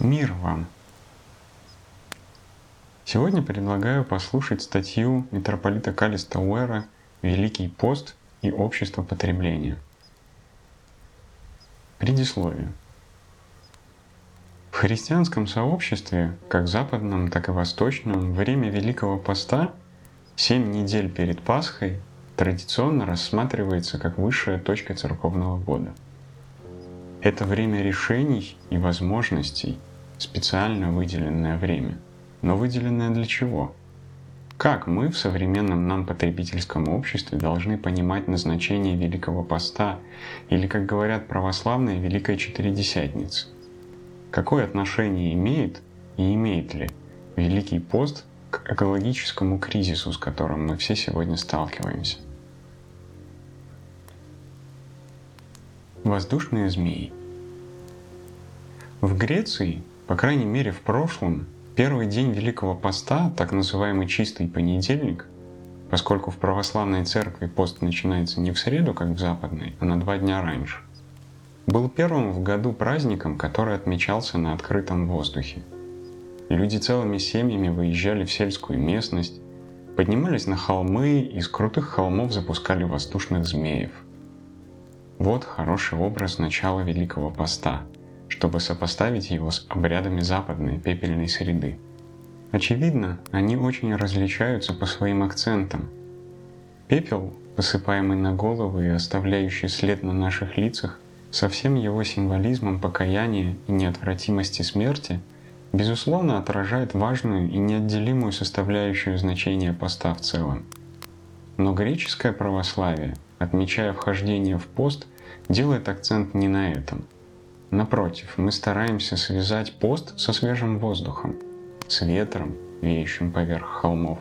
Мир вам! Сегодня предлагаю послушать статью митрополита Калиста Уэра «Великий пост и общество потребления». Предисловие. В христианском сообществе, как западном, так и восточном, время Великого Поста, семь недель перед Пасхой, традиционно рассматривается как высшая точка церковного года. Это время решений и возможностей, специально выделенное время. Но выделенное для чего? Как мы в современном нам потребительском обществе должны понимать назначение Великого Поста или, как говорят православные, Великой Четыредесятницы? Какое отношение имеет и имеет ли Великий Пост к экологическому кризису, с которым мы все сегодня сталкиваемся? Воздушные змеи. В Греции, по крайней мере в прошлом, первый день Великого Поста, так называемый чистый понедельник, поскольку в православной церкви пост начинается не в среду, как в западной, а на два дня раньше, был первым в году праздником, который отмечался на открытом воздухе. Люди целыми семьями выезжали в сельскую местность, поднимались на холмы и с крутых холмов запускали воздушных змеев – вот хороший образ начала Великого Поста, чтобы сопоставить его с обрядами западной пепельной среды. Очевидно, они очень различаются по своим акцентам. Пепел, посыпаемый на головы и оставляющий след на наших лицах, со всем его символизмом покаяния и неотвратимости смерти, безусловно отражает важную и неотделимую составляющую значения поста в целом. Но греческое православие, отмечая вхождение в пост, делает акцент не на этом. Напротив, мы стараемся связать пост со свежим воздухом, с ветром, веющим поверх холмов,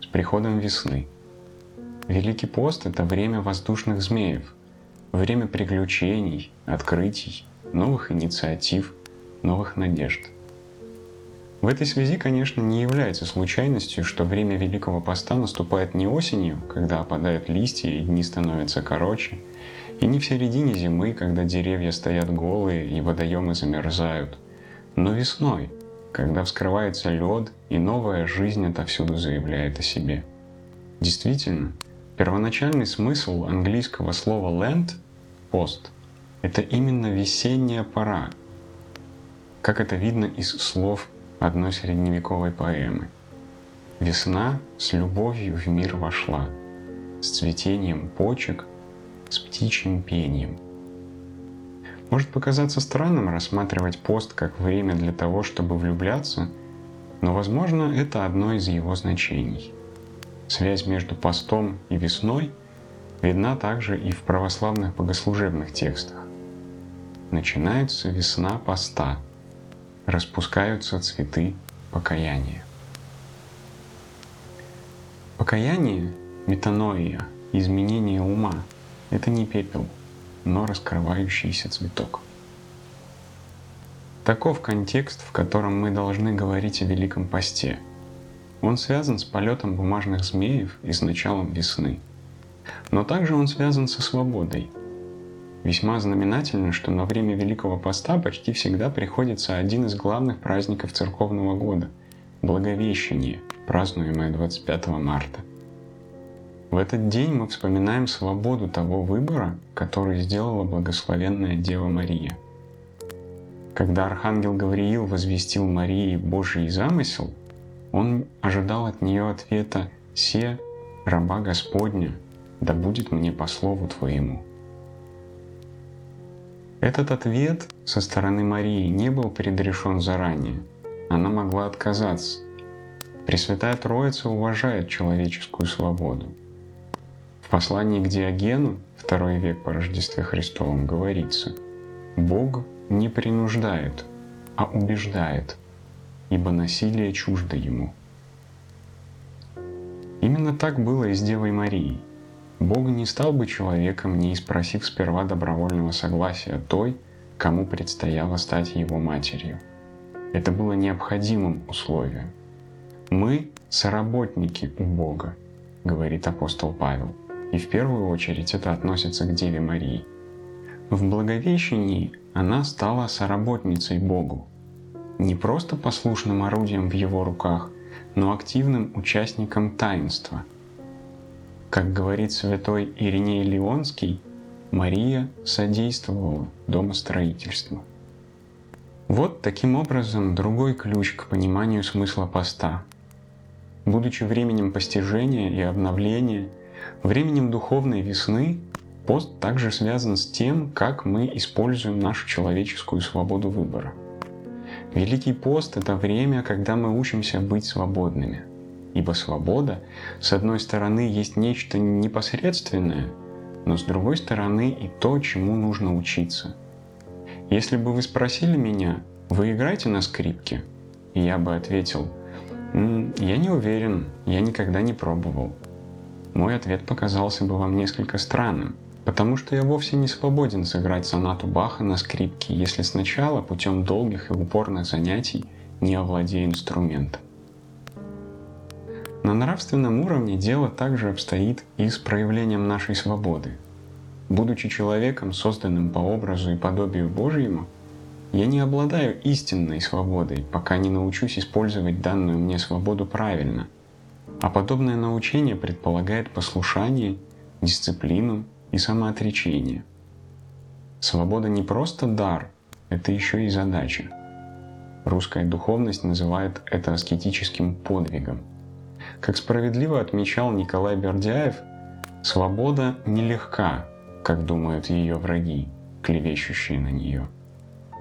с приходом весны. Великий пост — это время воздушных змеев, время приключений, открытий, новых инициатив, новых надежд. В этой связи, конечно, не является случайностью, что время Великого Поста наступает не осенью, когда опадают листья и дни становятся короче, и не в середине зимы, когда деревья стоят голые и водоемы замерзают, но весной, когда вскрывается лед и новая жизнь отовсюду заявляет о себе. Действительно, первоначальный смысл английского слова land – пост – это именно весенняя пора, как это видно из слов одной средневековой поэмы. Весна с любовью в мир вошла, с цветением почек – с птичьим пением. Может показаться странным рассматривать пост как время для того, чтобы влюбляться, но, возможно, это одно из его значений. Связь между постом и весной видна также и в православных богослужебных текстах. Начинается весна поста, распускаются цветы покаяния. Покаяние, метаноия, изменение ума – это не пепел, но раскрывающийся цветок. Таков контекст, в котором мы должны говорить о Великом Посте. Он связан с полетом бумажных змеев и с началом весны. Но также он связан со свободой. Весьма знаменательно, что на время Великого Поста почти всегда приходится один из главных праздников церковного года – Благовещение, празднуемое 25 марта – в этот день мы вспоминаем свободу того выбора, который сделала благословенная Дева Мария. Когда архангел Гавриил возвестил Марии Божий замысел, он ожидал от нее ответа «Се, раба Господня, да будет мне по слову Твоему». Этот ответ со стороны Марии не был предрешен заранее. Она могла отказаться. Пресвятая Троица уважает человеческую свободу. Послании к Диогену, второй век по Рождестве Христовом, говорится, «Бог не принуждает, а убеждает, ибо насилие чуждо Ему». Именно так было и с Девой Марией. Бог не стал бы человеком, не спросив сперва добровольного согласия той, кому предстояло стать его матерью. Это было необходимым условием. «Мы – соработники у Бога», – говорит апостол Павел – и в первую очередь это относится к Деве Марии. В Благовещении она стала соработницей Богу. не просто послушным орудием в его руках, но активным участником таинства. Как говорит святой Ириней Леонский, Мария содействовала домостроительству. Вот таким образом другой ключ к пониманию смысла поста. Будучи временем постижения и обновления, временем духовной весны, пост также связан с тем, как мы используем нашу человеческую свободу выбора – Великий пост — это время, когда мы учимся быть свободными. Ибо свобода, с одной стороны, есть нечто непосредственное, но с другой стороны и то, чему нужно учиться. Если бы вы спросили меня, вы играете на скрипке? Я бы ответил, я не уверен, я никогда не пробовал. Мой ответ показался бы вам несколько странным, Потому что я вовсе не свободен сыграть сонату Баха на скрипке, если сначала путем долгих и упорных занятий не овладею инструментом. На нравственном уровне дело также обстоит и с проявлением нашей свободы. Будучи человеком, созданным по образу и подобию Божьему, я не обладаю истинной свободой, пока не научусь использовать данную мне свободу правильно. А подобное научение предполагает послушание, дисциплину и самоотречение. Свобода не просто дар, это еще и задача. Русская духовность называет это аскетическим подвигом. Как справедливо отмечал Николай Бердяев, свобода нелегка, как думают ее враги, клевещущие на нее.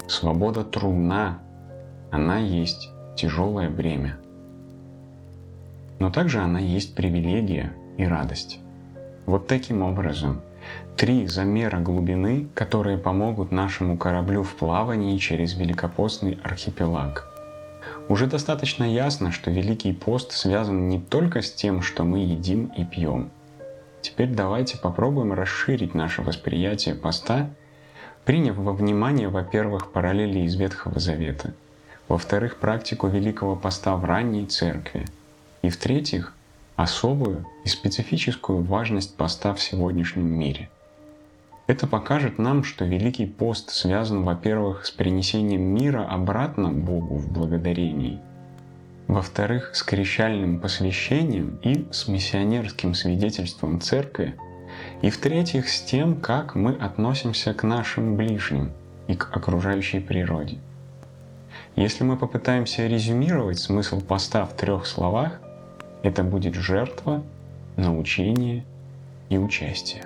Свобода трудна, она есть тяжелое бремя. Но также она есть привилегия и радость. Вот таким образом – Три замера глубины, которые помогут нашему кораблю в плавании через Великопостный архипелаг. Уже достаточно ясно, что Великий пост связан не только с тем, что мы едим и пьем. Теперь давайте попробуем расширить наше восприятие поста, приняв во внимание, во-первых, параллели из Ветхого Завета, во-вторых, практику Великого поста в ранней церкви, и в-третьих, особую и специфическую важность поста в сегодняшнем мире. Это покажет нам, что Великий пост связан, во-первых, с принесением мира обратно Богу в благодарении, во-вторых, с крещальным посвящением и с миссионерским свидетельством Церкви, и в-третьих, с тем, как мы относимся к нашим ближним и к окружающей природе. Если мы попытаемся резюмировать смысл поста в трех словах, это будет жертва, научение и участие.